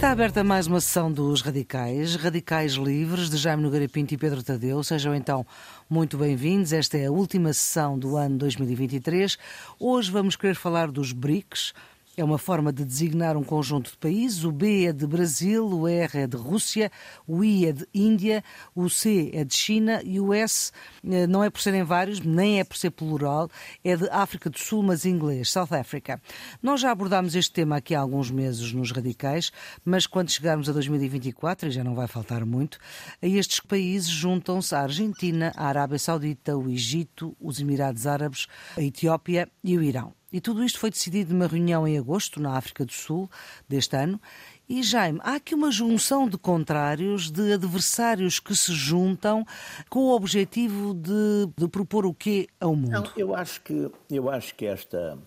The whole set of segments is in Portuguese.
Está aberta mais uma sessão dos Radicais, Radicais Livres, de Jaime Nogueira Pinto e Pedro Tadeu. Sejam então muito bem-vindos. Esta é a última sessão do ano 2023. Hoje vamos querer falar dos BRICS, é uma forma de designar um conjunto de países. O B é de Brasil, o R é de Rússia, o I é de Índia, o C é de China e o S eh, não é por serem vários, nem é por ser plural, é de África do Sul, mas em inglês, South Africa. Nós já abordámos este tema aqui há alguns meses nos Radicais, mas quando chegarmos a 2024, e já não vai faltar muito, estes países juntam-se a Argentina, a Arábia Saudita, o Egito, os Emirados Árabes, a Etiópia e o Irão. E tudo isto foi decidido numa reunião em agosto, na África do Sul, deste ano. E, Jaime, há aqui uma junção de contrários, de adversários que se juntam com o objetivo de, de propor o quê ao mundo? Não, eu acho que, eu acho que esta,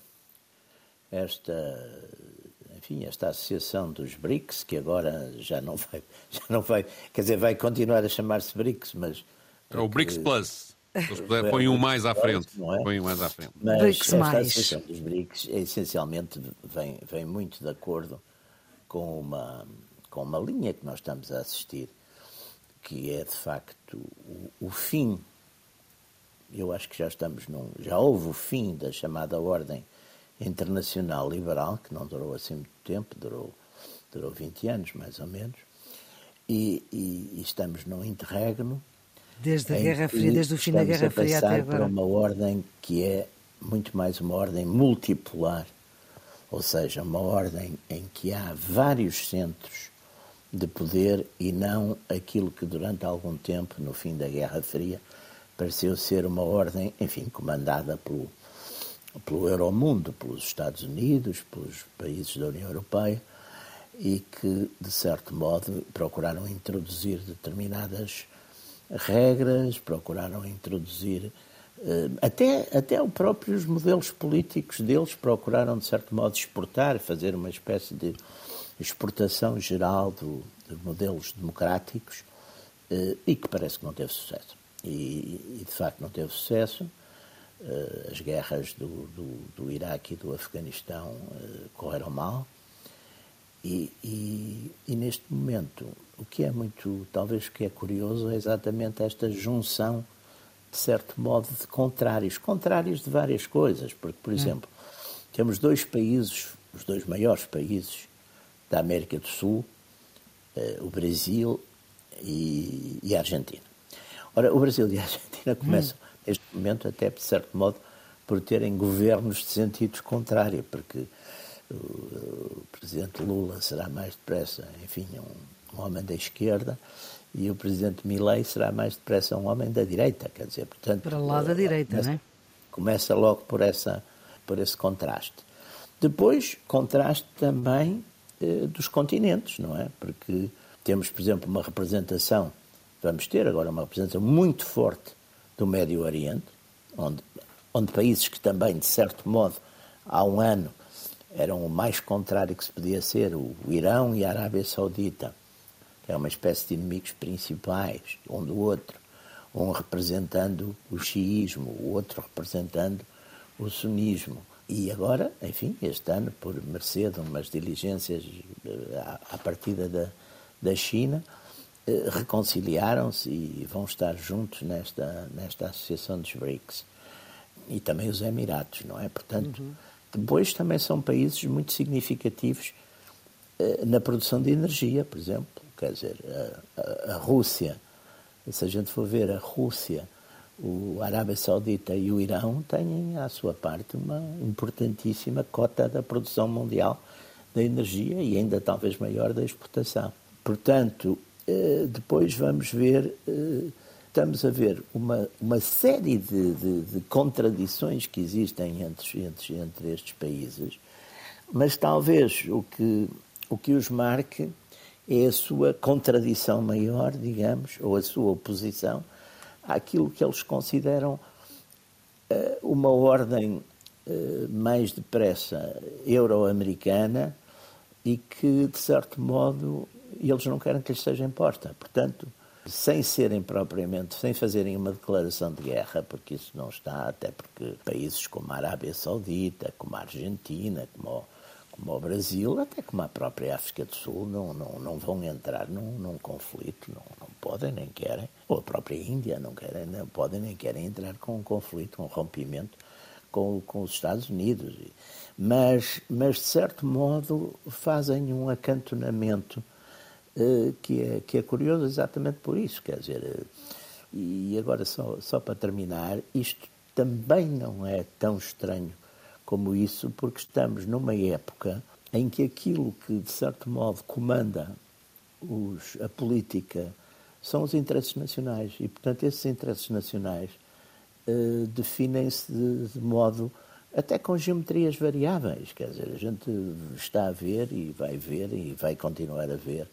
esta, enfim, esta associação dos BRICS, que agora já não vai, já não vai, quer dizer, vai continuar a chamar-se BRICS, mas... É o BRICS Plus. Põe um mais à frente. É? Põe um mais à frente. Mas BRICS esta associação dos BRICS é, essencialmente vem, vem muito de acordo com uma, com uma linha que nós estamos a assistir, que é de facto o, o fim. Eu acho que já estamos num. Já houve o fim da chamada ordem internacional liberal, que não durou assim muito tempo, durou, durou 20 anos mais ou menos, e, e, e estamos num interregno Desde a Guerra Fria, desde o fim da Guerra Fria até agora. para uma ordem que é muito mais uma ordem multipolar, ou seja, uma ordem em que há vários centros de poder e não aquilo que durante algum tempo, no fim da Guerra Fria, pareceu ser uma ordem, enfim, comandada pelo, pelo Euromundo, pelos Estados Unidos, pelos países da União Europeia, e que, de certo modo, procuraram introduzir determinadas regras, procuraram introduzir eh, até, até os próprios modelos políticos deles procuraram, de certo modo, exportar, fazer uma espécie de exportação geral do, de modelos democráticos eh, e que parece que não teve sucesso. E, e de facto não teve sucesso. Eh, as guerras do, do, do Iraque e do Afeganistão correram mal. E, e, e, neste momento, o que é muito, talvez o que é curioso, é exatamente esta junção, de certo modo, de contrários. Contrários de várias coisas, porque, por hum. exemplo, temos dois países, os dois maiores países da América do Sul, eh, o Brasil e, e, a Argentina. Ora, o Brasil e a Argentina começam, hum. neste momento, até de certo modo, por terem governos de sentidos contrários, porque o presidente Lula será mais depressa, enfim, um, um homem da esquerda, e o presidente Milei será mais depressa um homem da direita, quer dizer, portanto... Para lá da direita, começa, não é? Começa logo por, essa, por esse contraste. Depois, contraste também eh, dos continentes, não é? Porque temos, por exemplo, uma representação, vamos ter agora uma representação muito forte do Médio Oriente, onde, onde países que também, de certo modo, há um ano eram o mais contrário que se podia ser, o Irão e a Arábia Saudita, que é uma espécie de inimigos principais, um do outro, um representando o xiismo, o outro representando o sunismo. E agora, enfim, este ano, por mercê de umas diligências eh, à partida da, da China, eh, reconciliaram-se e vão estar juntos nesta, nesta associação dos BRICS. E também os Emirados, não é? Portanto, uhum depois também são países muito significativos eh, na produção de energia, por exemplo. Quer dizer, a, a, a Rússia, se a gente for ver a Rússia, o Arábia Saudita e o Irão têm à sua parte uma importantíssima cota da produção mundial da energia e ainda talvez maior da exportação. Portanto, eh, depois vamos ver eh, estamos a ver uma, uma série de, de, de contradições que existem entre, entre, entre estes países, mas talvez o que, o que os marque é a sua contradição maior, digamos, ou a sua oposição àquilo que eles consideram uh, uma ordem uh, mais depressa euro-americana e que, de certo modo, eles não querem que lhes seja imposta. Portanto, sem serem propriamente, sem fazerem uma declaração de guerra, porque isso não está, até porque países como a Arábia Saudita, como a Argentina, como, como o Brasil, até como a própria África do Sul, não, não, não vão entrar num, num conflito, não, não podem nem querem, ou a própria Índia não querem, não podem nem querem entrar com um conflito, um rompimento com, com os Estados Unidos. Mas, mas, de certo modo, fazem um acantonamento que, é, que é curioso exatamente por isso. Quer dizer, uh, e agora só, só para terminar, isto também não é tão estranho como isso, porque estamos numa época em que aquilo que, de certo modo, comanda os, a política são os interesses nacionais. E, portanto, esses interesses nacionais uh, definem-se de, de, modo até com geometrias variáveis. Quer dizer, a gente está a ver e vai ver e vai continuar a ver,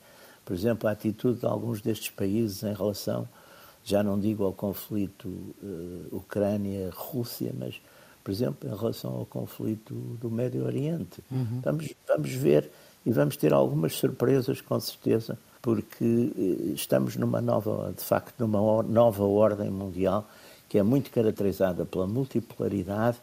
por exemplo, a atitude de alguns destes países em relação, já não digo ao conflito uh, Ucrânia-Rússia, mas por exemplo, em relação ao conflito do Médio Oriente. Uhum. Vamos, vamos ver e vamos ter algumas surpresas, com certeza, porque eh, estamos numa nova, de facto, numa nova ordem mundial que é muito caracterizada pela multipolaridade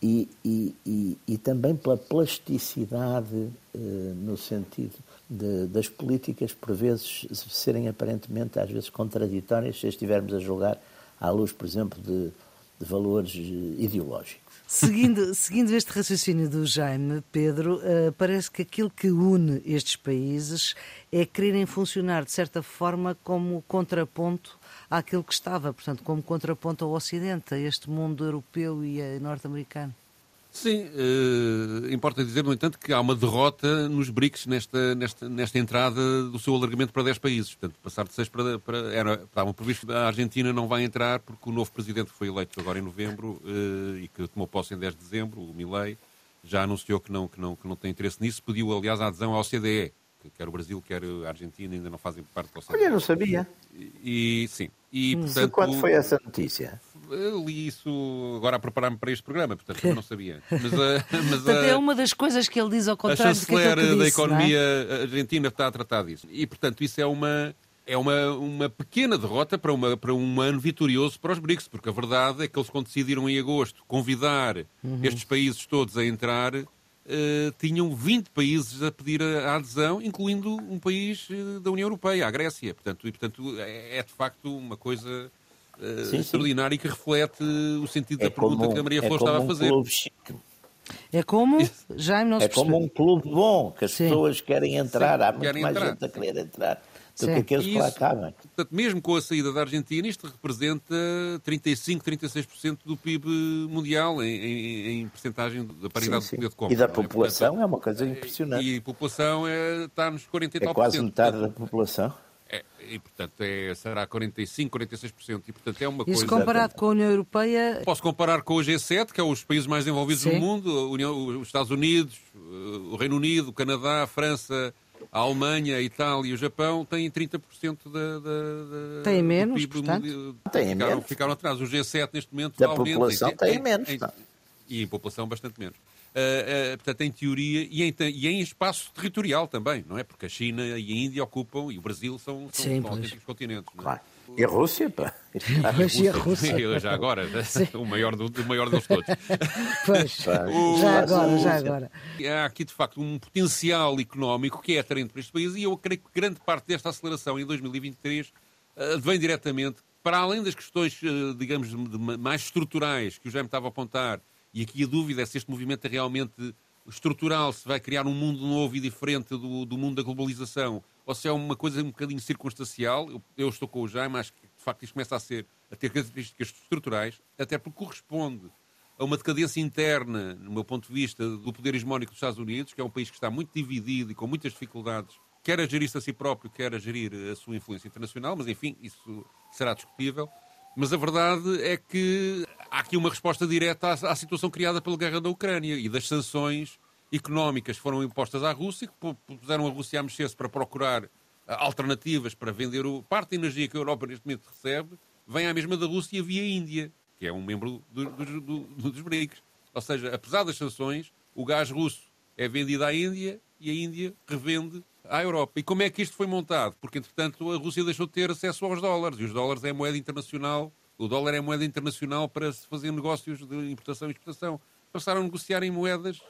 e, e, e, e também pela plasticidade eh, no sentido de, das políticas, por vezes, serem aparentemente, às vezes, contraditórias, se estivermos a julgar à luz, por exemplo, de de valores ideológicos. Seguindo, seguindo este raciocínio do Jaime, Pedro, uh, parece que aquilo que une estes países é quererem funcionar, de certa forma, como contraponto àquilo que estava, portanto, como contraponto ao Ocidente, a este mundo europeu e norte-americano. Sim, uh, importa dizer, no entanto, que há uma derrota nos BRICS nesta, nesta, nesta entrada do seu alargamento para 10 países. Portanto, passar de 6 para. para era, estava previsto que a Argentina não vai entrar porque o novo presidente que foi eleito agora em novembro uh, e que tomou posse em 10 de dezembro, o Milei, já anunciou que não, que, não, que não tem interesse nisso. Pediu, aliás, a adesão à OCDE, que quer o Brasil, quer a Argentina, ainda não fazem parte da OCDE. Olha, não sabia. E, e sim. E, portanto, quando foi essa notícia? Eu li isso agora a preparar-me para este programa, portanto eu não sabia. Mas, mas portanto, é uma das coisas que ele diz ao contrário. A chanceler disse, da economia é? argentina está a tratar disso. E, portanto, isso é uma, é uma, uma pequena derrota para, uma, para um ano vitorioso para os BRICS, porque a verdade é que eles, quando decidiram em agosto convidar uhum. estes países todos a entrar, uh, tinham 20 países a pedir a, adesão, incluindo um país uh, da União Europeia, a Grécia. Portanto, e, portanto é, é de facto uma coisa uh, sim, extraordinário sim. que reflete o sentido é da pergunta como, que a Maria é Flor estava um a fazer. É como, Jaime, não É como um clube bom, que as sim. pessoas querem entrar, há muito mais entrar. gente a querer entrar do que aqueles que lá cabem. Portanto, mesmo com a saída da Argentina, isto representa 35, 36% do PIB mundial em, em, em percentagem da paridade sim, sim. de poder de compra. E da população é? Portanto, é uma coisa impressionante. E a população é, está nos 40 e tal É quase metade da população. É, e, portanto, é, será 45%, 46%. E, portanto, é uma Isso coisa... Isso comparado com a União Europeia... Posso comparar com o G7, que é os países mais desenvolvidos Sim. do mundo, União, os Estados Unidos, o Reino Unido, o Canadá, a França, a Alemanha, a Itália e o Japão têm 30% da, da, da Têm menos, PIB portanto? Têm ficaram, menos. ficaram atrás. O G7, neste momento, da população tem, tem menos. Em, e em população, bastante menos. Uh, uh, portanto, em teoria e em, e em, espaço territorial também, não é? Porque a China e a Índia ocupam e o Brasil são, são, Sim, são autênticos continentes. Não é? Claro. E a Rússia, pá. E a Rússia. Já agora, o maior, do, o maior deles todos. Pois, o, já agora, já agora. Há aqui, de facto, um potencial económico que é atraente para este país e eu creio que grande parte desta aceleração em 2023 uh, vem diretamente, para além das questões, uh, digamos, mais estruturais que o Jaime estava a apontar, e aqui a dúvida é se este movimento é realmente estrutural, se vai criar um mundo novo e diferente do, do mundo da globalização, ou se é uma coisa um bocadinho circunstancial. Eu, eu estou com o Jaime, acho que de facto isto começa a, ser, a ter características estruturais, até porque corresponde a uma decadência interna, no meu ponto de vista, do poder hegemónico dos Estados Unidos, que é um país que está muito dividido e com muitas dificuldades, quer a gerir-se a si próprio, quer a gerir a sua influência internacional, mas enfim, isso será discutível. Mas a verdade é que há aqui uma resposta direta à, à, situação criada pela guerra da Ucrânia e das sanções económicas que foram impostas à Rússia, que puseram a Rússia a mexer-se para procurar ah, alternativas para vender o, parte da energia que a Europa neste momento recebe, vem à mesma da Rússia via Índia, que é um membro do, do, do, dos BRICS. Ou seja, apesar das sanções, o gás russo é vendido à Índia e a Índia revende à Europa. E como é que isto foi montado? Porque, entretanto, a Rússia deixou de ter acesso aos dólares, e os dólares é moeda internacional, o dólar é moeda internacional para se fazer negócios de importação e exportação. Passaram a negociar em moedas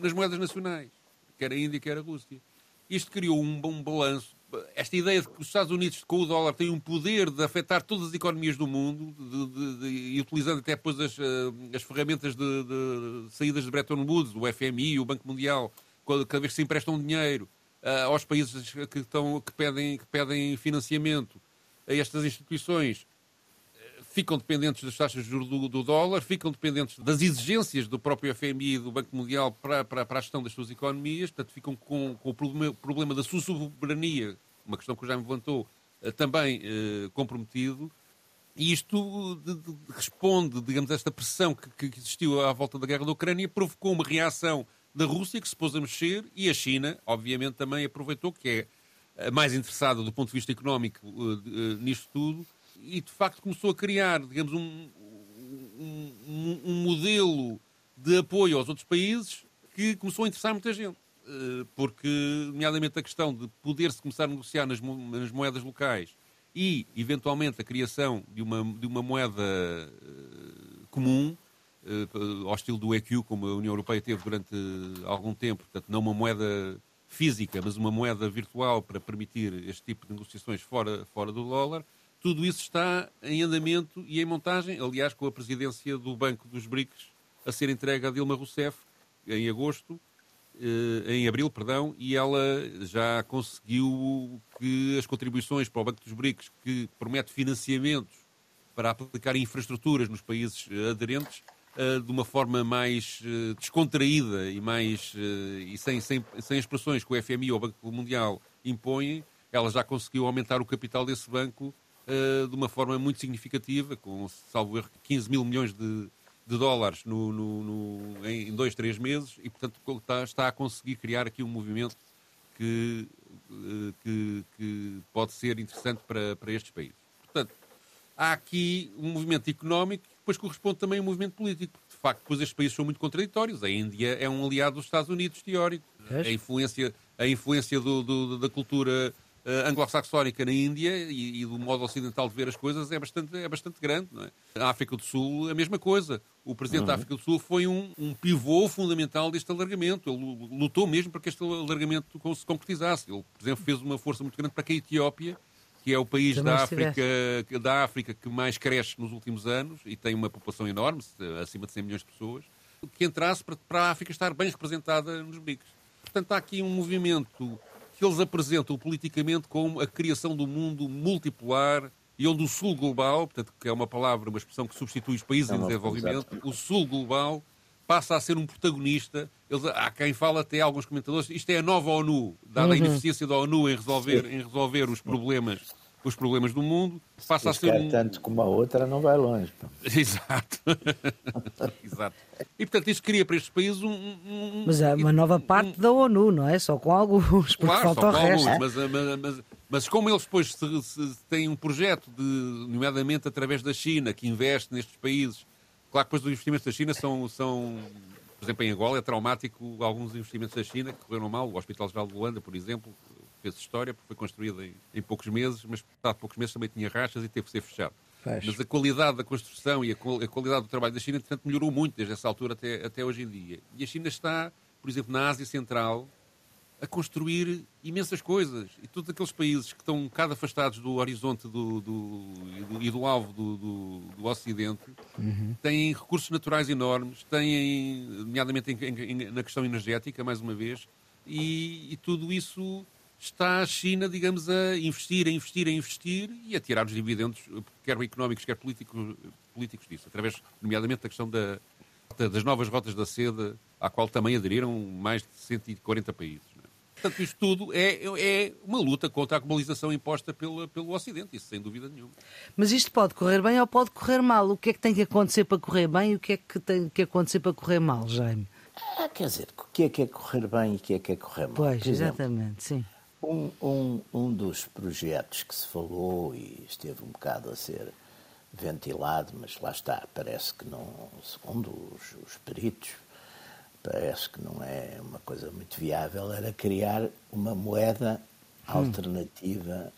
nas moedas nacionais, quer a Índia, quer a Rússia. Isto criou um bom balanço. Esta ideia de que os Estados Unidos, com o dólar, têm um poder de afetar todas as economias do mundo de, de, de, e utilizando até depois as, as ferramentas de, saídas de Bretton Woods, o FMI, o Banco Mundial, cada vez que se emprestam dinheiro aos países que, estão, que, pedem, que pedem financiamento a estas instituições, ficam dependentes das taxas de juros do, do, dólar, ficam dependentes das exigências do próprio FMI e do Banco Mundial para, para, para a gestão das suas economias, portanto, ficam com, com o problema, problema, da sua soberania, uma questão que já me levantou, eh, também eh, comprometido. E isto de, de, responde, digamos, a esta pressão que, que, existiu à volta da guerra da Ucrânia, provocou uma reação da Rússia que se pôs a mexer e a China, obviamente, também aproveitou, que é mais interessada do ponto de vista económico uh, nisto tudo, e de facto começou a criar, digamos, um, um, um, modelo de apoio aos outros países que começou a interessar muita gente. Eh, porque, nomeadamente, a questão de poder-se começar a negociar nas, moedas locais e, eventualmente, a criação de uma, de uma moeda comum, ao estilo do EQ, como a União Europeia teve durante algum tempo, portanto, não uma moeda física, mas uma moeda virtual para permitir este tipo de negociações fora, fora do dólar, tudo isso está em andamento e em montagem, aliás, com a presidência do Banco dos BRICS a ser entregue a Dilma Rousseff em agosto, eh, em abril, perdão, e ela já conseguiu que as contribuições para o Banco dos BRICS, que promete financiamentos para aplicar infraestruturas nos países eh, aderentes, eh, de uma forma mais descontraída e mais e sem, sem, sem expressões que o FMI ou o Banco Mundial impõem, ela já conseguiu aumentar o capital desse banco de uma forma muito significativa, com, salvo erro, 15 mil milhões de, de dólares no, no, no, em dois, três meses, e, portanto, está, está, a conseguir criar aqui um movimento que, que, que pode ser interessante para, para estes países. Portanto, há aqui um movimento económico depois corresponde também a um movimento político, de facto, depois estes países são muito contraditórios. A Índia é um aliado dos Estados Unidos teórico. A influência, a influência do, do, da cultura uh, anglo-saxónica na Índia e, e, do modo ocidental de ver as coisas é bastante, é bastante grande. Não é? A África do Sul, a mesma coisa. O presidente uhum. da África do Sul foi um, um, pivô fundamental deste alargamento. Ele lutou mesmo para que este alargamento se concretizasse. Ele, por exemplo, fez uma força muito grande para que a Etiópia, que é o país da África, da África que mais cresce nos últimos anos e tem uma população enorme, acima de 100 milhões de pessoas, que entrasse para, para a África estar bem representada nos BRICS. Portanto, há aqui um movimento que eles apresentam politicamente como a criação do mundo multipolar e onde o Sul global, portanto, que é uma palavra, uma expressão que substitui os países é em desenvolvimento, exatamente. o Sul global passa a ser um protagonista. Eles, há quem fala até alguns comentadores, isto é a nova ONU, dada uhum. a ineficiência da ONU em resolver, em resolver os problemas os problemas do mundo, passa a ser um... tanto como a outra não vai longe. Exato. Exato. E, portanto, isto cria para estes países um... um mas é uma nova parte um... da ONU, não é? Só com alguns, porque claro, falta o resto. Alguns, mas, mas, mas, mas, como eles depois se, se, têm um projeto, de, nomeadamente através da China, que investe nestes países, claro que depois os investimentos da China são, são por exemplo, em Angola é traumático alguns investimentos da China que correram mal. O Hospital Geral de Luanda, por exemplo, fez história, porque foi construída em, em poucos meses, mas há poucos meses também tinha rachas e teve que ser fechado. Fecho. Mas a qualidade da construção e a, a, qualidade do trabalho da China, portanto, melhorou muito desde essa altura até, até hoje em dia. E a China está, por exemplo, na Ásia Central, a construir imensas coisas. E todos aqueles países que estão um bocado afastados do horizonte do, do, e, do e, do, alvo do, do, do Ocidente uhum. têm recursos naturais enormes, têm, nomeadamente em, em, na questão energética, mais uma vez, e, e tudo isso está a China, digamos, a investir, a investir, a investir e a tirar os dividendos, quer económicos, quer políticos, políticos disso, através, nomeadamente, da questão da, das novas rotas da seda, à qual também aderiram mais de 140 países. Portanto, isto tudo é, é uma luta contra a globalização imposta pelo, pelo Ocidente, isso sem dúvida nenhuma. Mas isto pode correr bem ou pode correr mal? O que é que tem que acontecer para correr bem e o que é que tem que acontecer para correr mal, Jaime? Ah, quer dizer, o que é que é correr bem e o que é que é correr mal? Pois, exatamente, sim. Um, um, um dos projetos que se falou e esteve um bocado a ser ventilado, mas lá está, parece que não, segundo os, os peritos, parece que não é uma coisa muito viável, era criar uma moeda hum. alternativa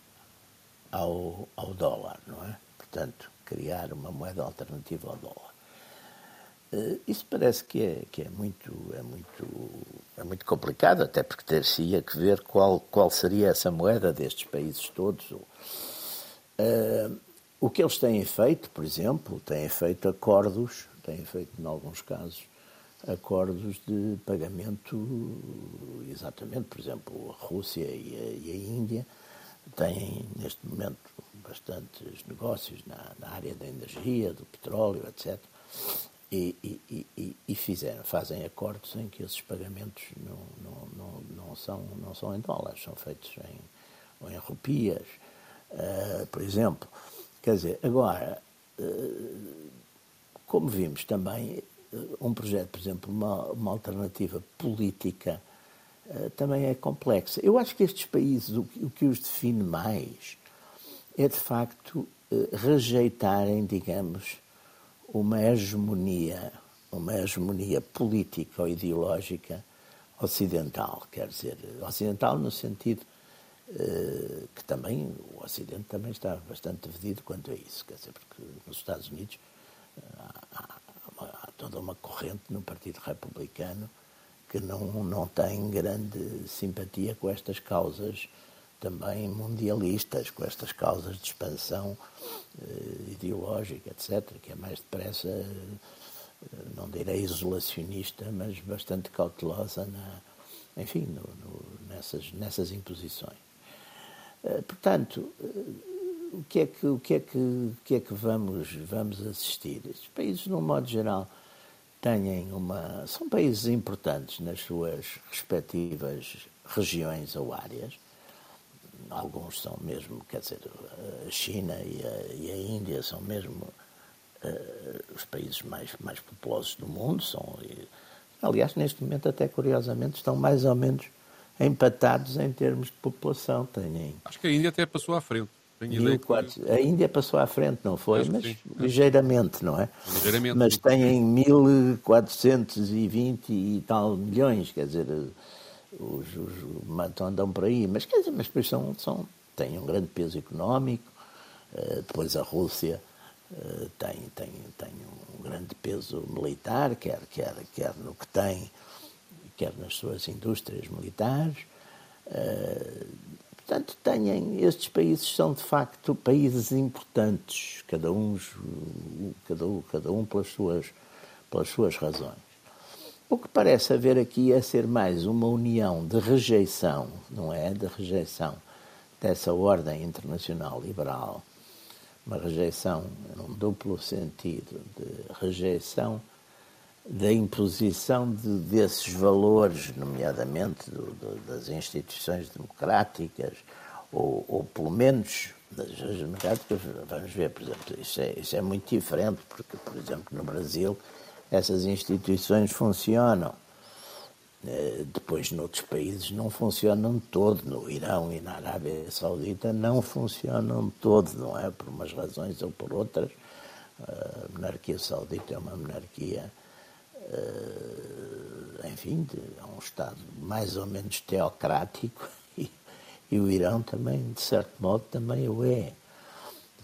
ao, ao dólar, não é? Portanto, criar uma moeda alternativa ao dólar. Uh, isso parece que é, que é, muito, é, muito, é muito complicado, até porque ter-se-ia que ver qual, qual seria essa moeda destes países todos. Uh, o que eles têm feito, por exemplo, têm feito acordos, têm feito, em alguns casos, acordos de pagamento, exatamente, por exemplo, a Rússia e a, e a Índia têm, neste momento, bastantes negócios na, na área da energia, do petróleo, etc. E, e, e, fizeram, fazem acordos em que esses pagamentos não, não, não, não, são, não são em dólares, são feitos em, ou em rupias, uh, por exemplo. Quer dizer, agora, uh, como vimos também, um projeto, por exemplo, uma, uma alternativa política também é complexa. Eu acho que estes países, o, o que os define mais é de facto rejeitarem, digamos, uma hegemonia, uma hegemonia política ou ideológica ocidental, quer dizer, ocidental no sentido que também o Ocidente também está bastante dividido quanto a isso, quer dizer, porque nos Estados Unidos há, toda uma corrente no Partido Republicano que não, não tem grande simpatia com estas causas também mundialistas, com estas causas de expansão uh, ideológica, etc., que é mais depressa, uh, não direi isolacionista, mas bastante cautelosa, na, enfim, no, no, nessas, nessas imposições. Uh, portanto, o que é que, o que, é que, que, é que vamos, vamos assistir? Estes países, no modo geral, têm uma. são países importantes nas suas respectivas regiões ou áreas alguns são mesmo, quer dizer, a China e a, e a Índia são mesmo uh, os países mais, mais populosos do mundo. São, e, aliás, neste momento, até curiosamente, estão mais ou menos empatados em termos de população. Têm, Acho que a Índia até passou à frente. A Índia passou à frente, não foi? Mas sim. ligeiramente, não é? Ligeiramente. Mas têm 1420 e tal milhões, quer dizer, os, os andam por aí, mas quer dizer, mas depois são, são, têm um grande peso económico, uh, depois a Rússia uh, tem, tem, tem um grande peso militar, quer, quer, quer no que tem, quer nas suas indústrias militares. Portanto, têm, estes países são de facto países importantes, cada um, cada um, cada um pelas, suas, pelas suas razões. O que parece haver aqui é ser mais uma união de rejeição, não é? De rejeição dessa ordem internacional liberal. Uma rejeição num duplo sentido, de rejeição da imposição de, desses valores, nomeadamente do, do, das instituições democráticas, ou, ou pelo menos das democráticas, vamos ver, por exemplo, isso é, isso é muito diferente, porque, por exemplo, no Brasil essas instituições funcionam. Eh, depois, noutros países, não funcionam todo. No Irão e na Arábia Saudita não funcionam todo, não é? Por umas razões ou por outras. A monarquia saudita é uma monarquia, eh, enfim, é um Estado mais ou menos teocrático e, e o Irão também, de certo modo, também o é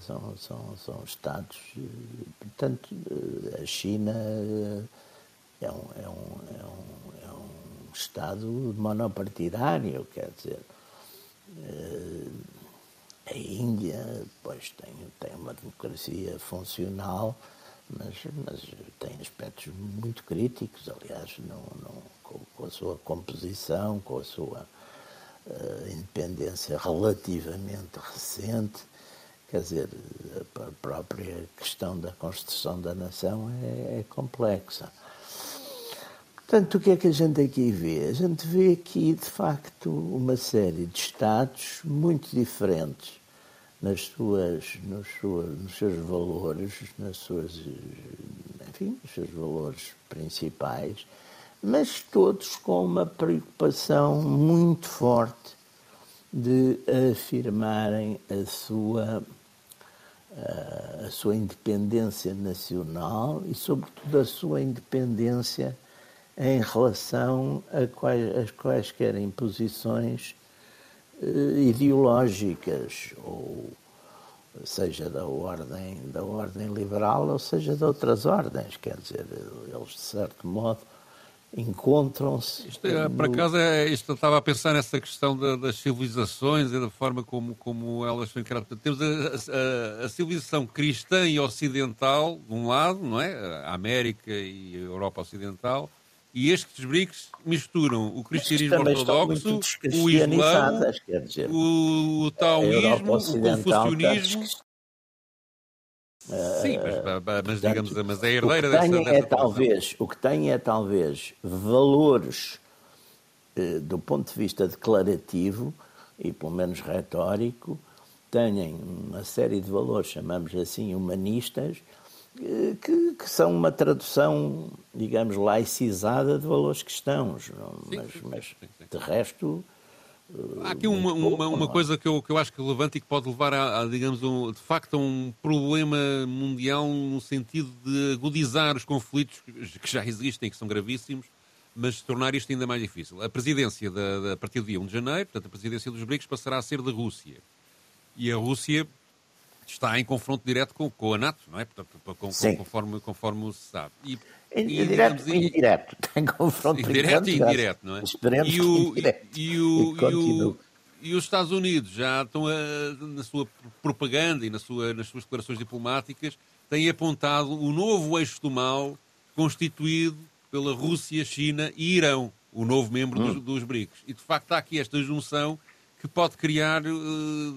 são, são, são Estados. Portanto, a China é um, é um, é um, é um Estado monopartidário, quer dizer. A Índia, pois, tem, tem uma democracia funcional, mas, mas tem aspectos muito críticos, aliás, não, não, com, com a sua composição, com a sua uh, independência relativamente recente Quer dizer, a própria questão da construção da nação é, é complexa. Portanto, o que é que a gente aqui vê? A gente vê aqui, de facto, uma série de Estados muito diferentes nas suas, nos, nos seus valores, nas suas, enfim, nos seus valores principais, mas todos com uma preocupação muito forte de afirmarem a sua a sua independência nacional e, sobretudo, a sua independência em relação a quais, quaisquer imposições eh, ideológicas ou seja da ordem, da ordem liberal ou seja de outras ordens, quer dizer, eles de certo modo encontram-se. É, por acaso, é, isto, eu estava a pensar nessa questão da, das civilizações e da forma como, como elas são encaradas. Temos a, a, a, civilização cristã e ocidental, de um lado, não é? A América e a Europa Ocidental, e estes BRICS misturam o cristianismo ortodoxo, o islã, o, o taoísmo, o confucionismo. Sim, mas, mas Portanto, digamos, mas é herdeira dessa, dessa é talvez O que tem é talvez valores eh, do ponto de vista declarativo e pelo menos retórico, têm uma série de valores, chamamos assim, humanistas, eh, que, que, são uma tradução, digamos, laicizada de valores cristãos. Mas, mas de resto. Há aqui uma, uma, uma, coisa que eu, que eu acho que relevante e que pode levar, a, a digamos, um, de facto, a um problema mundial no sentido de agudizar os conflitos que já existem, que são gravíssimos, mas tornar isto ainda mais difícil. A presidência, da, da, a partir do dia 1 de janeiro, portanto, a presidência dos BRICS passará a ser da Rússia. E a Rússia está em confronto direto com, com a NATO, não é? Portanto, com, com, conforme, conforme se sabe. E, e, direto digamos, indireto. Tem confronto direto e indireto, não é? Esperemos e o, que e, o, e, o, e os Estados Unidos já estão a, na sua propaganda e na sua, nas suas declarações diplomáticas têm apontado o novo eixo do mal constituído pela Rússia, China e Irão, o novo membro hum. dos, dos BRICS. E de facto há aqui esta junção que pode criar, eh,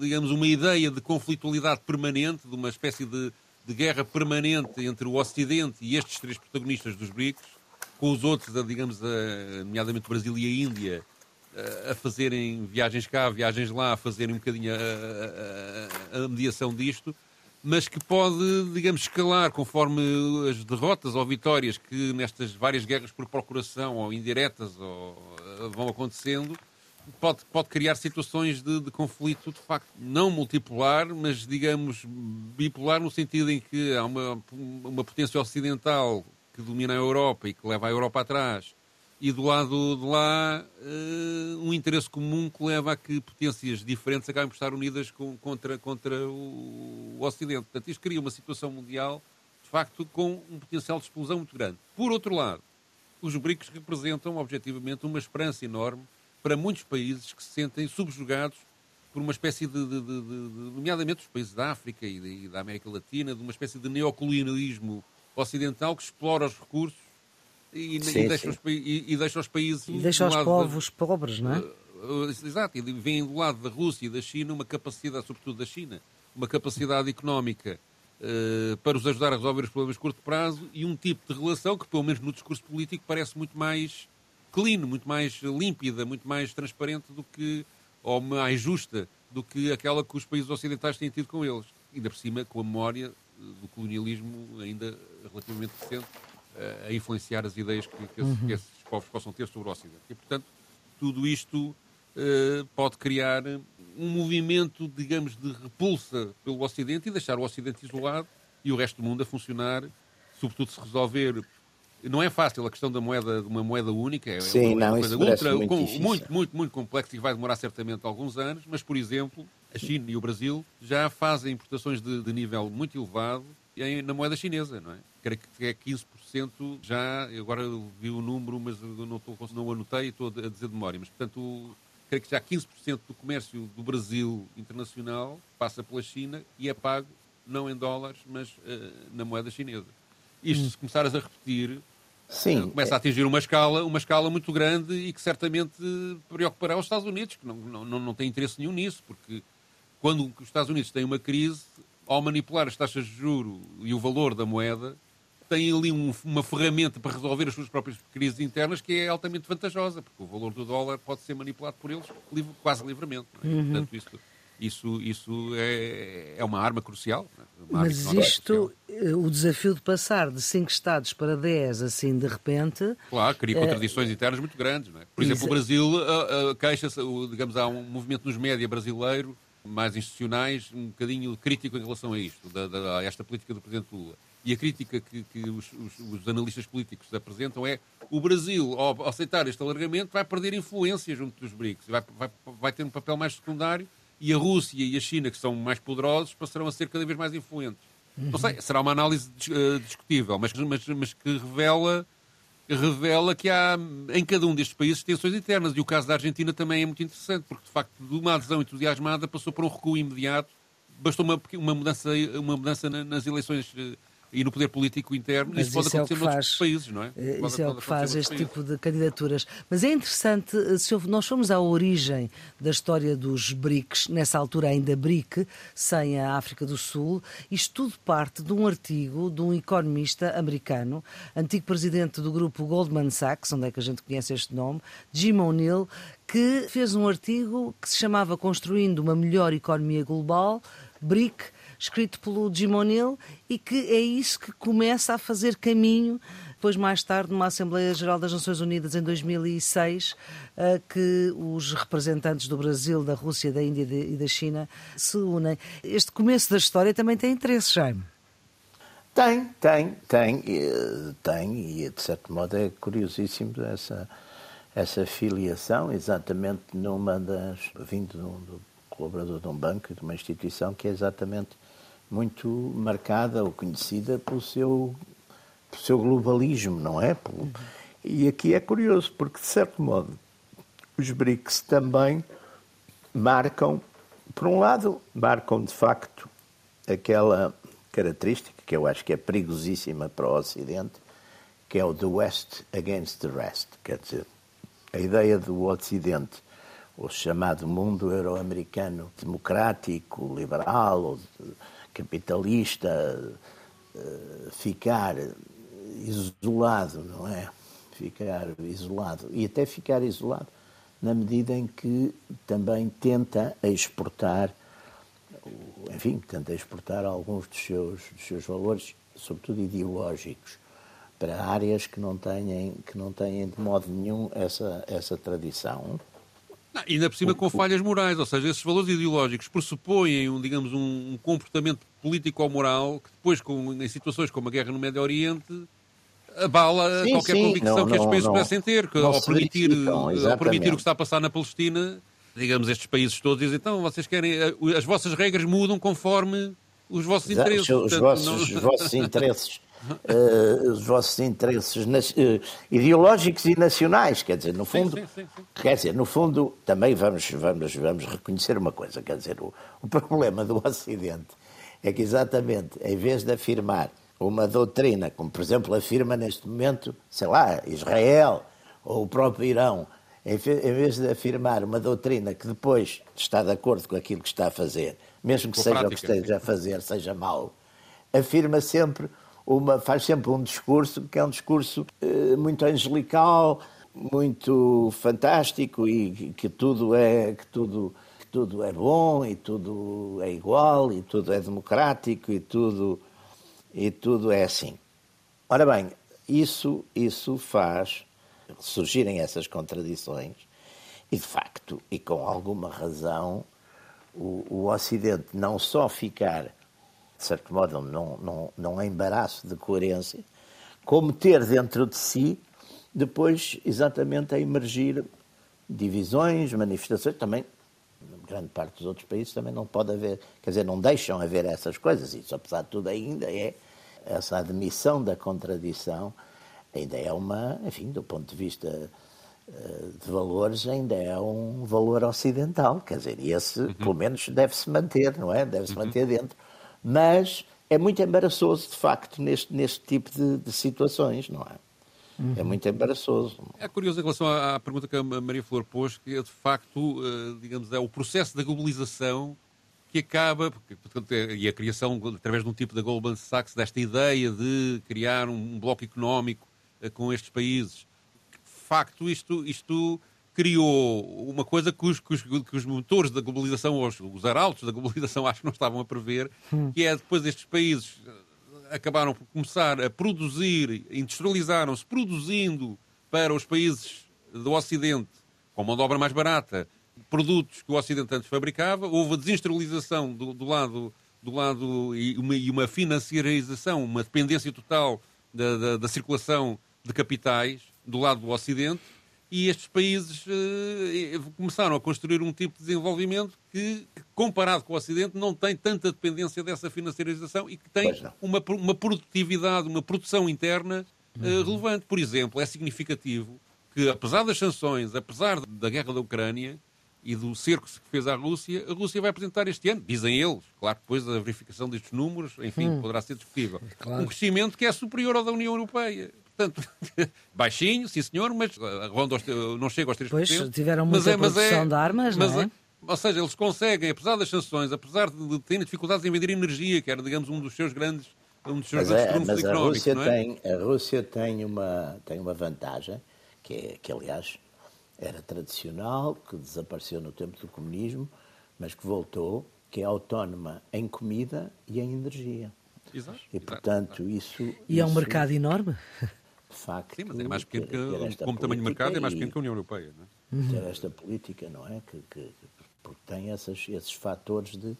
digamos, uma ideia de conflitualidade permanente, de uma espécie de, de guerra permanente entre o Ocidente e estes três protagonistas dos BRICS, com os outros, digamos, a, nomeadamente Brasil e a Índia, a fazerem viagens cá, viagens lá, a fazerem um bocadinho a, a, a, mediação disto, mas que pode, digamos, escalar conforme as derrotas ou vitórias que nestas várias guerras por procuração ou indiretas ou, vão acontecendo, pode, pode criar situações de, de, conflito, de facto, não multipolar, mas, digamos, bipolar, no sentido em que há uma, uma potência ocidental que domina a Europa e que leva a Europa atrás, e do lado de lá uh, um interesse comum que leva a que potências diferentes acabem por estar unidas com, contra, contra o, o Ocidente. Portanto, isto cria uma situação mundial, de facto, com um potencial de explosão muito grande. Por outro lado, os BRICS representam, objetivamente, uma esperança enorme para muitos países que se sentem subjugados por uma espécie de, de, de, de nomeadamente os países da África e, da América Latina, de uma espécie de neocolonialismo ocidental que explora os recursos e, sim, e, deixa, os, e, e deixa, os, países. E deixa os povos pobres, não é? Uh, exato, e vem do lado da Rússia e da China uma capacidade, sobretudo da China, uma capacidade económica uh, para os ajudar a resolver os problemas de curto prazo e um tipo de relação que, pelo menos no discurso político, parece muito mais clean, muito mais límpida, muito mais transparente do que, ou mais justa do que aquela que os países ocidentais têm tido com eles. Ainda por cima, com a memória eh, do colonialismo ainda relativamente recente, eh, a influenciar as ideias que, que, esses, uhum. que, esses, povos possam ter sobre o Ocidente. E, portanto, tudo isto uh, pode criar um movimento, digamos, de repulsa pelo Ocidente e deixar o Ocidente isolado e o resto do mundo a funcionar, sobretudo se resolver não é fácil a questão da moeda, de uma moeda única. É Sim, uma, não, coisa ultra, muito, com, muito, muito, muito complexa e vai demorar certamente alguns anos, mas, por exemplo, a China e o Brasil já fazem importações de, de nível muito elevado em, na moeda chinesa, não é? Creio que é 15% já, agora vi o número, mas não, estou, não anotei, estou a dizer de memória, mas, portanto, creio que já 15% do comércio do Brasil internacional passa pela China e é pago não em dólares, mas uh, na moeda chinesa. Isto, se começares a repetir, Sim. Começa a atingir uma escala, uma escala muito grande e que certamente preocupará os Estados Unidos, que não, não, não têm interesse nenhum nisso, porque quando os Estados Unidos têm uma crise, ao manipular as taxas de juro e o valor da moeda, têm ali um, uma ferramenta para resolver as suas próprias crises internas que é altamente vantajosa, porque o valor do dólar pode ser manipulado por eles livre, quase livremente. É? Uhum. Portanto, isso isso, isso é, é uma arma crucial. Né? Uma Mas arma isto, crucial. Eh, o desafio de passar de 5 Estados para 10, assim, de repente... Claro, cria é... contradições internas muito grandes. É? Por exemplo, o Brasil uh, queixa-se, digamos, há um movimento nos média brasileiro, mais institucionais, um bocadinho crítico em relação a isto, da, da, a esta política do Presidente Lula. E a crítica que, que os, os, os, analistas políticos apresentam é o Brasil, ao aceitar este alargamento, vai perder influência junto dos BRICS, vai, vai, vai ter um papel mais secundário e a Rússia e a China, que são mais poderosos, passarão a ser cada vez mais influentes. Não sei, será uma análise uh, discutível, mas, mas, mas que revela revela que há em cada um destes países tensões internas. E o caso da Argentina também é muito interessante, porque de facto de uma adesão entusiasmada passou por um recuo imediato. Bastou uma, uma mudança, uma mudança nas eleições eh, e no poder político interno. Mas isso pode acontecer é noutros países, não é? Isso pode, é o que faz este países. tipo de candidaturas. Mas é interessante, eh, se nós formos à origem da história dos BRICS, nessa altura ainda BRIC, sem a África do Sul, isto tudo parte de um artigo de um economista americano, antigo presidente do grupo Goldman Sachs, onde é que a gente conhece este nome, Jim O'Neill, que fez um artigo que se chamava Construindo uma Melhor Economia Global, BRIC, escrito pelo Jim O'Neill, e que é isso que começa a fazer caminho depois, mais tarde, numa Assembleia Geral das Nações Unidas em 2006, que os representantes do Brasil, da Rússia, da Índia e da China se unem. Este começo da história também tem interesse, Jaime. Tem, tem, tem, tem, e de certo modo é curiosíssimo essa, essa filiação, exatamente numa das. vindo do, do colaborador de um banco, de uma instituição que é exatamente muito marcada ou conhecida pelo seu, pelo seu globalismo, não é? E aqui é curioso, porque de certo modo os BRICS também marcam, por um lado, marcam de facto aquela característica que eu acho que é perigosíssima para o Ocidente, que é o the West against the rest, quer dizer, a ideia do Ocidente, o chamado mundo euro-americano democrático, liberal, capitalista, eh, ficar isolado, não é? Ficar isolado. E até ficar isolado na medida em que também tenta exportar, enfim, tenta exportar alguns dos seus, dos seus valores, sobretudo ideológicos, para áreas que não têm, que não têm de modo nenhum essa, essa tradição. Não, ainda por cima com falhas morais, ou seja, esses valores ideológicos pressupõem, um, digamos, um comportamento político ou moral que depois, com, em situações como a guerra no Médio Oriente, abala sim, qualquer sim. convicção não, que estes países pudessem ter, que, ao, permitir, ao permitir o que está a passar na Palestina, digamos, estes países todos dizem, então, vocês querem, eh, as vossas regras mudam conforme os vossos interesses. Os, Portanto, vossos, não... os vossos interesses uh, os vossos interesses uh, ideológicos e nacionais, quer dizer, no fundo, sim, sim, sim, quer dizer, no fundo, também vamos, vamos, vamos reconhecer uma coisa, quer dizer, o, o problema do Ocidente é que exatamente, em vez de afirmar uma doutrina, como por exemplo afirma neste momento, sei lá, Israel ou o próprio Irão, em vez de afirmar uma doutrina que depois está de acordo com aquilo que está a fazer, mesmo que seja prática, o que esteja a fazer, seja mau, afirma sempre uma, faz sempre um discurso que é um discurso uh, muito angelical, muito fantástico e que tudo é que tudo que tudo é bom e tudo é igual e tudo é democrático e tudo e tudo é assim. Ora bem, isso isso faz surgirem essas contradições e de facto e com alguma razão o, o Ocidente não só ficar de certo modo, não, não, não é embaraço de coerência, como ter dentro de si, depois, exatamente a emergir divisões, manifestações, também, grande parte dos outros países também não pode haver, quer dizer, não deixam haver essas coisas, isso apesar de tudo ainda é, essa admissão da contradição, ainda é uma, enfim, do ponto de vista eh, de valores, ainda é um valor ocidental, quer dizer, e esse, uhum. pelo menos, deve-se manter, não é? Deve-se uhum. manter dentro mas é muito embaraçoso, de facto, neste, neste tipo de, de situações, não é? Uhum. É muito embaraçoso. É curioso em relação à, à, pergunta que a Maria Flor pôs, que é de facto, uh, digamos, é o processo da globalização que acaba, porque, portanto, é, e a criação, através de um tipo da Goldman Sachs, desta ideia de criar um, um bloco económico uh, com estes países. De facto, isto, isto criou uma coisa que os, que os, que os motores da globalização, os, os arautos da globalização, acho que não estavam a prever, hum. que é depois estes países eh, acabaram por começar a produzir, industrializaram-se produzindo para os países do Ocidente, com mão de obra mais barata, produtos que o Ocidente antes fabricava, houve a desindustrialização do, do lado, do lado e, uma, e uma financiarização, uma dependência total da, da, da circulação de capitais do lado do Ocidente, e estes países uh, começaram a construir um tipo de desenvolvimento que, comparado com o Ocidente, não tem tanta dependência dessa financiarização e que tem uma, uma produtividade, uma produção interna uh, uhum. relevante. Por exemplo, é significativo que, apesar das sanções, apesar da guerra da Ucrânia e do cerco que fez à Rússia, a Rússia vai apresentar este ano, dizem eles, claro, depois da verificação destes números, enfim, hum. poderá ser discutível, claro. um crescimento que é superior ao da União Europeia. Portanto, baixinho, sim senhor, mas ronda aos, não chega aos 3%. Pois, tiveram muita mas é, mas produção é, de armas, mas não é? Ou seja, eles conseguem, apesar das sanções, apesar de terem dificuldades em vender energia, que era, digamos, um dos seus grandes, um dos seus mas grandes é, mas a Rússia, é? tem, a Rússia tem uma, tem uma vantagem, que, é, que aliás era tradicional, que desapareceu no tempo do comunismo, mas que voltou, que é autónoma em comida e em energia. Exato. E, portanto, isso... E é um mercado enorme? De facto. Sim, mas é mais pequeno que, como tamanho de mercado, é mais pequeno que a União Europeia. Não é? Ter esta política, não é? Que, que, porque tem essas, esses fatores de,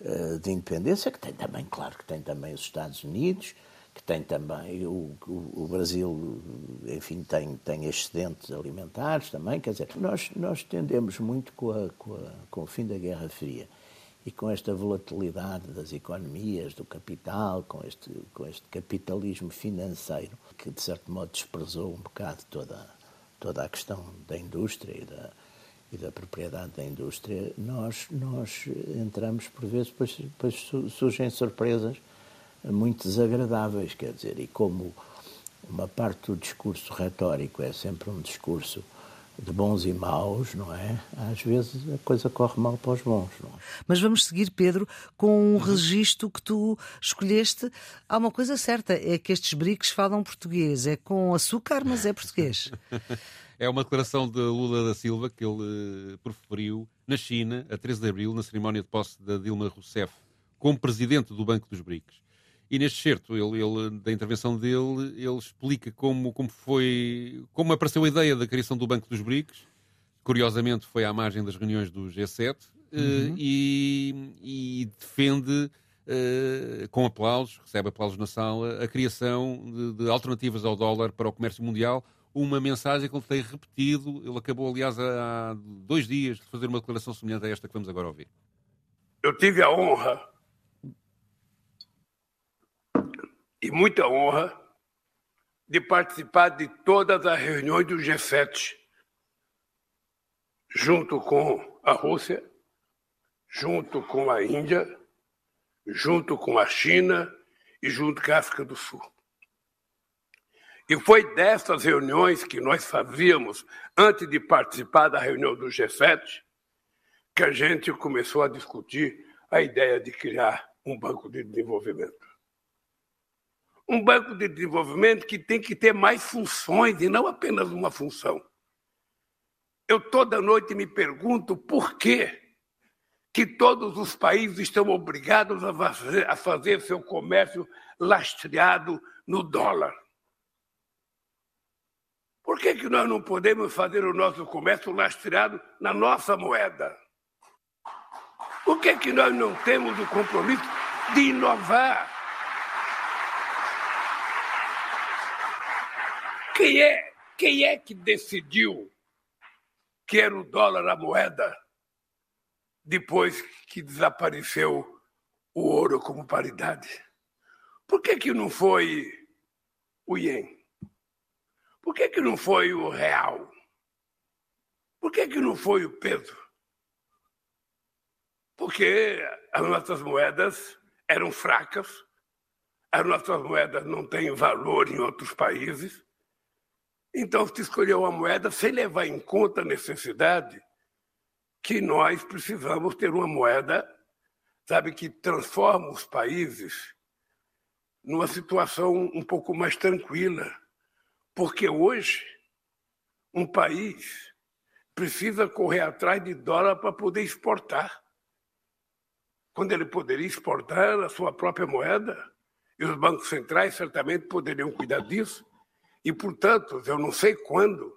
eh, de independência, que tem também, claro, que tem também os Estados Unidos, que tem também o, o, o, Brasil, enfim, tem, tem excedentes alimentares também. Quer dizer, nós, nós tendemos muito com, a, com, a, com o fim da Guerra Fria e com esta volatilidade das economias, do capital, com este, com este capitalismo financeiro, que de certo modo desprezou um bocado toda, toda a questão da indústria e da, e da propriedade da indústria, nós, nós entramos por vezes, depois, depois surgem surpresas muito desagradáveis, quer dizer, e como uma parte do discurso retórico é sempre um discurso de bons e maus, não é? Às vezes a coisa corre mal para os bons. Não é? Mas vamos seguir, Pedro, com um registro que tu escolheste. Há uma coisa certa, é que estes BRICS falam português. É com açúcar, mas é português. é uma declaração de Lula da Silva que ele uh, proferiu na China, a 13 de abril, na cerimónia de posse da Dilma Rousseff, como presidente do Banco dos BRICS. E neste certo, ele, ele, da intervenção dele, ele explica como, como foi, como apareceu a ideia da criação do Banco dos BRICS. Curiosamente, foi à margem das reuniões do G7 eh, uhum. e, e, defende uh, com aplausos, recebe aplausos na sala, a criação de, de, alternativas ao dólar para o comércio mundial. Uma mensagem que ele tem repetido. Ele acabou, aliás, há dois dias de fazer uma declaração semelhante a esta que vamos agora ouvir. Eu tive a honra e muita honra de participar de todas as reuniões do G7, junto com a Rússia, junto com a Índia, junto com a China e junto com a África do Sul. E foi dessas reuniões que nós fazíamos antes de participar da reunião do G7 que a gente começou a discutir a ideia de criar um banco de desenvolvimento um banco de desenvolvimento que tem que ter mais funções e não apenas uma função. Eu toda noite me pergunto por que que todos os países estão obrigados a fazer, a fazer seu comércio lastreado no dólar. Por que, que nós não podemos fazer o nosso comércio lastreado na nossa moeda? Por que, que nós não temos o compromisso de inovar? Quem é, quem é que decidiu que era o dólar a moeda depois que desapareceu o ouro como paridade? Por que, que não foi o ien? Por que, que não foi o real? Por que, que não foi o peso? Porque as nossas moedas eram fracas, as nossas moedas não têm valor em outros países, então, se escolheu uma moeda sem levar em conta a necessidade que nós precisamos ter uma moeda, sabe, que transforma os países numa situação um pouco mais tranquila. Porque hoje, um país precisa correr atrás de dólar para poder exportar. Quando ele poderia exportar a sua própria moeda, e os bancos centrais certamente poderiam cuidar disso. E, portanto, eu não sei quando,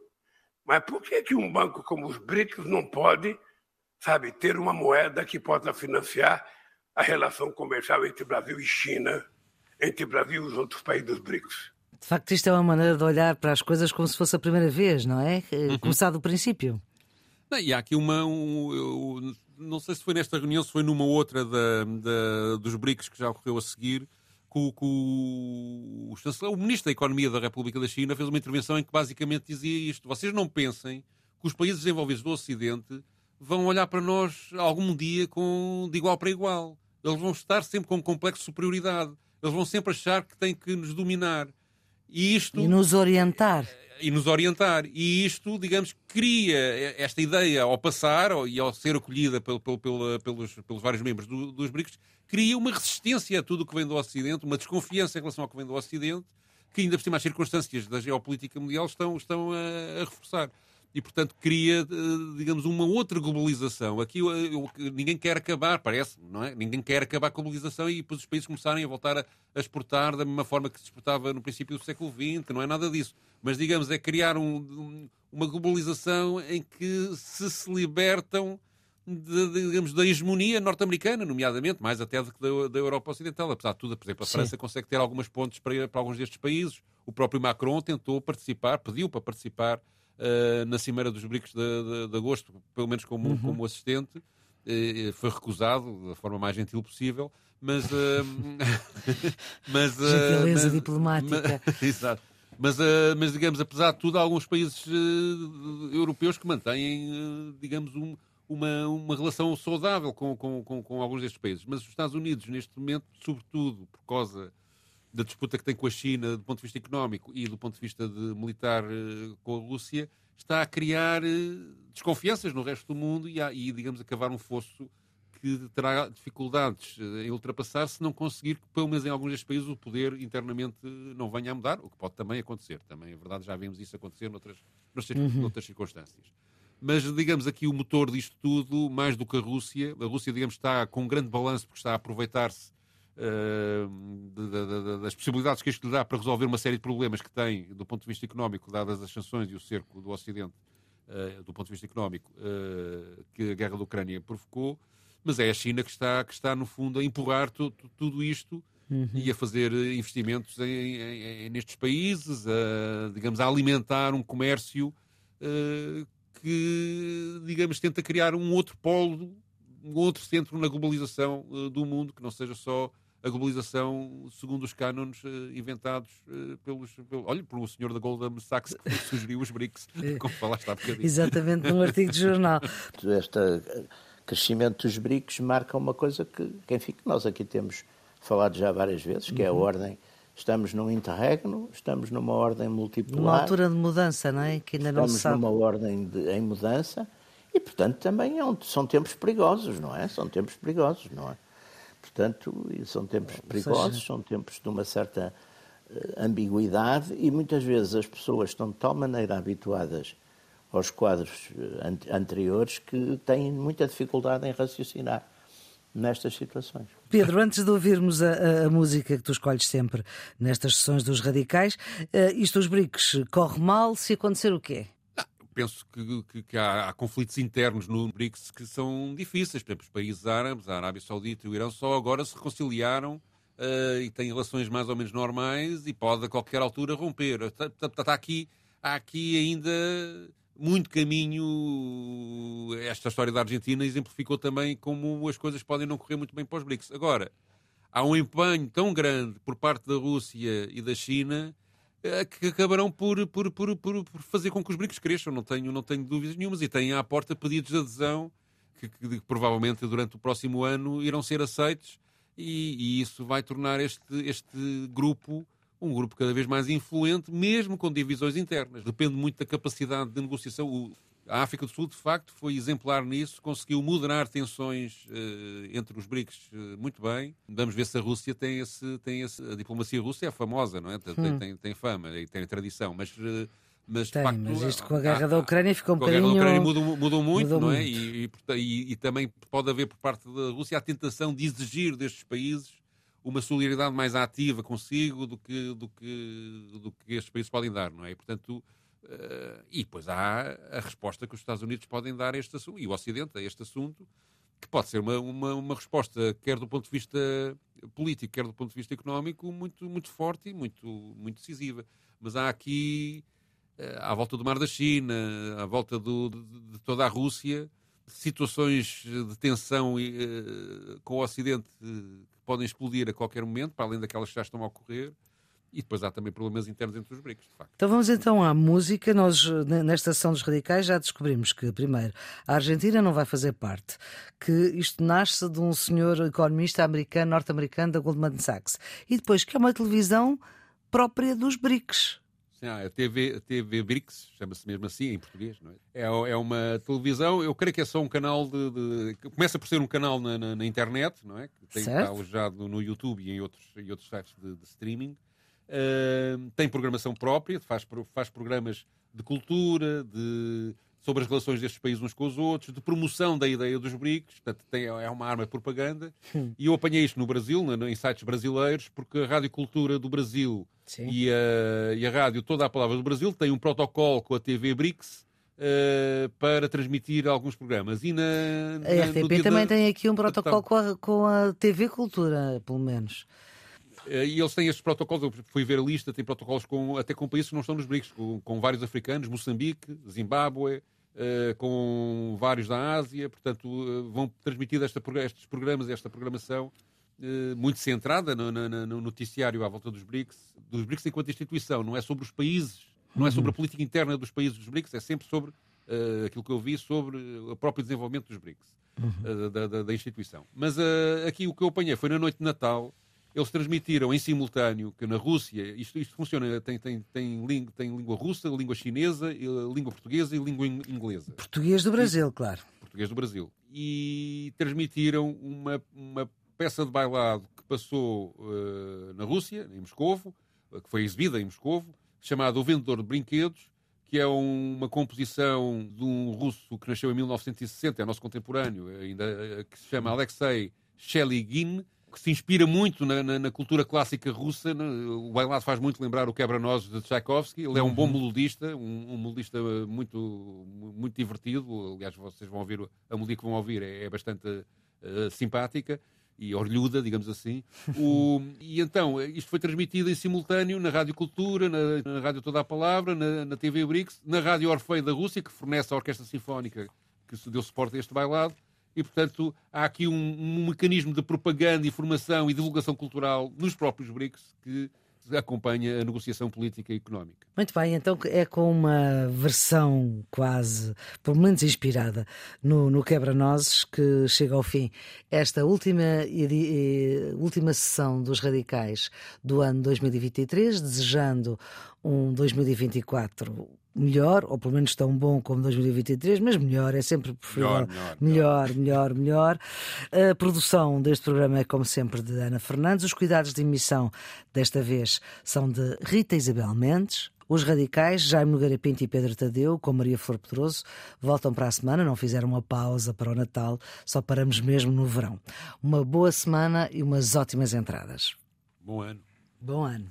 mas por que, que um banco como os BRICS não pode, sabe, ter uma moeda que possa financiar a relação comercial entre Brasil e China, entre Brasil e os outros países dos BRICS? De facto, isto é uma maneira de olhar para as coisas como se fosse a primeira vez, não é? Uhum. Começar do princípio. Não, e há aqui uma. Um, eu, não sei se foi nesta reunião, se foi numa outra da, da, dos BRICS que já ocorreu a seguir, que, que o, o ministro da Economia da República da China fez uma intervenção em que basicamente dizia isto: vocês não pensem que os países desenvolvidos do Ocidente vão olhar para nós algum dia com, de igual para igual. Eles vão estar sempre com um complexo de superioridade. Eles vão sempre achar que têm que nos dominar. E isto. E nos orientar. E nos orientar. E isto, digamos, cria esta ideia ao passar e ao ser acolhida pelo, pelo, pelo, pelos, pelos vários membros do, dos BRICS, cria uma resistência a tudo o que vem do Ocidente, uma desconfiança em relação ao que vem do Ocidente, que ainda por cima as circunstâncias da geopolítica mundial estão, estão a, a reforçar e, portanto, cria, eh, digamos, uma outra globalização. Aqui ninguém quer acabar, parece, não é? Ninguém quer acabar com a globalização e depois os países começarem a voltar a, a exportar da mesma forma que se exportava no princípio do século XX, não é nada disso. Mas, digamos, é criar um, uma globalização em que se se libertam de, digamos, da hegemonia norte-americana, nomeadamente, mais até do que da, da, Europa Ocidental. Apesar de tudo, por exemplo, a Sim. França consegue ter algumas pontes para, para alguns destes países. O próprio Macron tentou participar, pediu para participar uh, na Cimeira dos BRICS de, de, de, agosto, pelo menos como, uhum. como assistente. Uh, foi recusado da forma mais gentil possível, mas. Uh, mas Gentileza mas, diplomática. Mas, exato. Mas, mas, digamos, apesar de tudo, há alguns países europeus que mantêm, digamos, um, uma, uma relação saudável com, com, com, com, alguns destes países. Mas os Estados Unidos, neste momento, sobretudo por causa da disputa que tem com a China do ponto de vista económico e do ponto de vista de militar uh, com a Rússia, está a criar uh, desconfianças no resto do mundo e, a, e, digamos, a cavar um fosso que terá dificuldades uh, em ultrapassar se não conseguir que, pelo menos em alguns destes países, o poder internamente não venha a mudar, o que pode também acontecer. Também é verdade, já vimos isso acontecer noutras, noutras, uhum. noutras circunstâncias. Mas, digamos, aqui o motor disto tudo, mais do que a Rússia, a Rússia, digamos, está com um grande balanço porque está a aproveitar-se Uh, de, das possibilidades que isto lhe dá para resolver uma série de problemas que tem do ponto de vista económico, dadas as sanções e o cerco do Ocidente, uh, do ponto de vista económico, uh, que a guerra da Ucrânia provocou, mas é a China que está, que está no fundo, a empurrar tu, tu, tudo isto uhum. e a fazer investimentos em, em, em, nestes países, a, digamos, a alimentar um comércio que, digamos, tenta criar um outro polo um outro centro na globalização uh, do mundo, que não seja só a globalização segundo os cânones uh, inventados uh, pelos, pelo, olha, por um senhor da Goldman Sachs que sugeriu os BRICS, é. como falaste há bocadinho. Exatamente, num artigo de jornal. Este crescimento dos BRICS marca uma coisa que, que, enfim, que nós aqui temos falado já várias vezes, que uhum. é a uhum. ordem Estamos num interregno, estamos numa ordem multipolar. Numa altura de mudança, não é? Que ainda não se sabe. Estamos numa ordem de, em mudança e, portanto, também é um, são tempos perigosos, não é? São tempos perigosos, não é? Portanto, são tempos perigosos, seja... são tempos de uma certa uh, ambiguidade e muitas vezes as pessoas estão de tal maneira habituadas aos quadros uh, anteriores que têm muita dificuldade em raciocinar nestas situações. Pedro, antes de ouvirmos a, a, música que tu escolhes sempre nestas sessões dos radicais, uh, isto os BRICS corre mal se acontecer o quê? Penso que, que, que há, há, conflitos internos no BRICS que são difíceis. Por exemplo, os países árabes, a Arábia Saudita e o Irão, só agora se reconciliaram uh, e têm relações mais ou menos normais e pode a qualquer altura romper. Está aqui, há aqui ainda muito caminho. Esta história da Argentina exemplificou também como as coisas podem não correr muito bem para os BRICS. Agora, há um empenho tão grande por parte da Rússia e da China que acabarão por, por, por, por, fazer com que os brincos cresçam, não tenho, não tenho dúvidas nenhumas, e têm à porta pedidos de adesão que, que, que provavelmente durante o próximo ano irão ser aceitos, e, e, isso vai tornar este, este grupo um grupo cada vez mais influente, mesmo com divisões internas. Depende muito da capacidade de negociação. O, a África do Sul, de facto, foi exemplar nisso, conseguiu moderar tensões uh, entre os BRICS uh, muito bem. Vamos ver se a Rússia tem esse, tem esse. A diplomacia russa é famosa, não é? Tem, hum. tem, tem fama e tem tradição, mas. Uh, mas, tem, facto, mas isto com a guerra da Ucrânia ficou um bocadinho... Com a guerra da Ucrânia mudou, mudou muito, mudou não é? E, e, e, também pode haver por parte da Rússia a tentação de exigir destes países uma solidariedade mais ativa consigo do que, do que, do que estes países podem dar, não é? E, portanto, Uh, e depois há a resposta que os Estados Unidos podem dar a este assunto, e o Ocidente a este assunto, que pode ser uma, uma, uma, resposta, quer do ponto de vista político, quer do ponto de vista económico, muito, muito forte e muito, muito decisiva. Mas há aqui, eh, à volta do Mar da China, à volta do, de, de toda a Rússia, situações de tensão uh, com o Ocidente uh, que podem explodir a qualquer momento, para além daquelas que já estão a ocorrer. E depois há também problemas internos entre os BRICS, de facto. Então vamos então à música. Nós, nesta sessão dos radicais, já descobrimos que, primeiro, a Argentina não vai fazer parte, que isto nasce de um senhor economista americano, norte-americano, da Goldman Sachs. E depois que é uma televisão própria dos BRICS. Sim, a TV, a TV BRICS, chama-se mesmo assim em português, não é? é? é? uma televisão, eu creio que é só um canal de. de começa por ser um canal na, na, na internet, não é? Que tem, está alojado no YouTube e em outros, em outros sites de, de streaming tem programação própria, faz, faz programas de cultura, de, sobre as relações destes países uns com os outros, de promoção da ideia dos BRICS, portanto tem, é uma arma de propaganda. Hum. E eu apanhei isto no Brasil, no, em sites brasileiros, porque a Rádio Cultura do Brasil e a, e a Rádio Toda a Palavra do Brasil tem um protocolo com a TV BRICS, Uh, para transmitir alguns programas. E na, a RTP também da... tem aqui um protocolo com a, com a TV Cultura, pelo menos. Eh, e eles têm estes protocolos, eu fui ver a lista, tem protocolos com, até com países que não estão nos BRICS, com, com vários africanos, Moçambique, Zimbábue, uh, com vários da Ásia, portanto uh, vão transmitir esta, estes programas, esta programação uh, muito centrada no, no, no, noticiário à volta dos BRICS, dos BRICS enquanto instituição, não é sobre os países, não é sobre a política interna dos países dos BRICS, é sempre sobre aquilo que eu vi sobre o próprio desenvolvimento dos BRICS, uhum. da, da, da, instituição. Mas aqui o que eu apanhei foi na noite de Natal, eles transmitiram em simultâneo que na Rússia, isto, isto funciona, tem, tem, tem, língua, tem língua russa, língua chinesa, língua portuguesa e língua inglesa. Português do Brasil, e, claro. Português do Brasil. E transmitiram uma, uma peça de bailado que passou uh, na Rússia, em Moscovo, que foi exibida em Moscovo, chamada O Vendedor de Brinquedos, que é um, uma composição de um russo que nasceu em 1960, é nosso contemporâneo, ainda, eh, que se chama Alexei Sheligin, que se inspira muito na, na, na cultura clássica russa. Né? O bailado faz muito lembrar o Quebra-Nozes de Tchaikovsky. Ele é um bom uhum. melodista, um, um, melodista muito, muito divertido. Aliás, vocês vão ouvir, a melodia que vão ouvir é, é bastante uh, simpática e orlhuda, digamos assim. O, e então, isto foi transmitido em simultâneo na Rádio Cultura, na, na Rádio Toda a Palavra, na, na TV BRICS, na Rádio Orfeu da Rússia, que fornece a Orquestra Sinfónica que deu suporte a este bailado, e, portanto, há aqui um, um, mecanismo de propaganda, informação e divulgação cultural nos próprios BRICS que acompanha a negociação política e económica. Muito bem, então é com uma versão quase, pelo menos inspirada, no, no Quebra-Nozes que chega ao fim esta última, última sessão dos Radicais do ano 2023, desejando um 2024 melhor, ou pelo menos tão bom como 2023, mas melhor, é sempre preferível. Melhor, melhor, melhor, melhor. A produção deste programa é, como sempre, de Ana Fernandes. Os cuidados de emissão, desta vez, são de Rita Isabel Mendes. Os radicais, Jaime Nogueira Pinto e Pedro Tadeu, com Maria Flor Pedroso, voltam para a semana, não fizeram uma pausa para o Natal, só paramos mesmo no verão. Uma boa semana e umas ótimas entradas. Bom ano. Bom ano.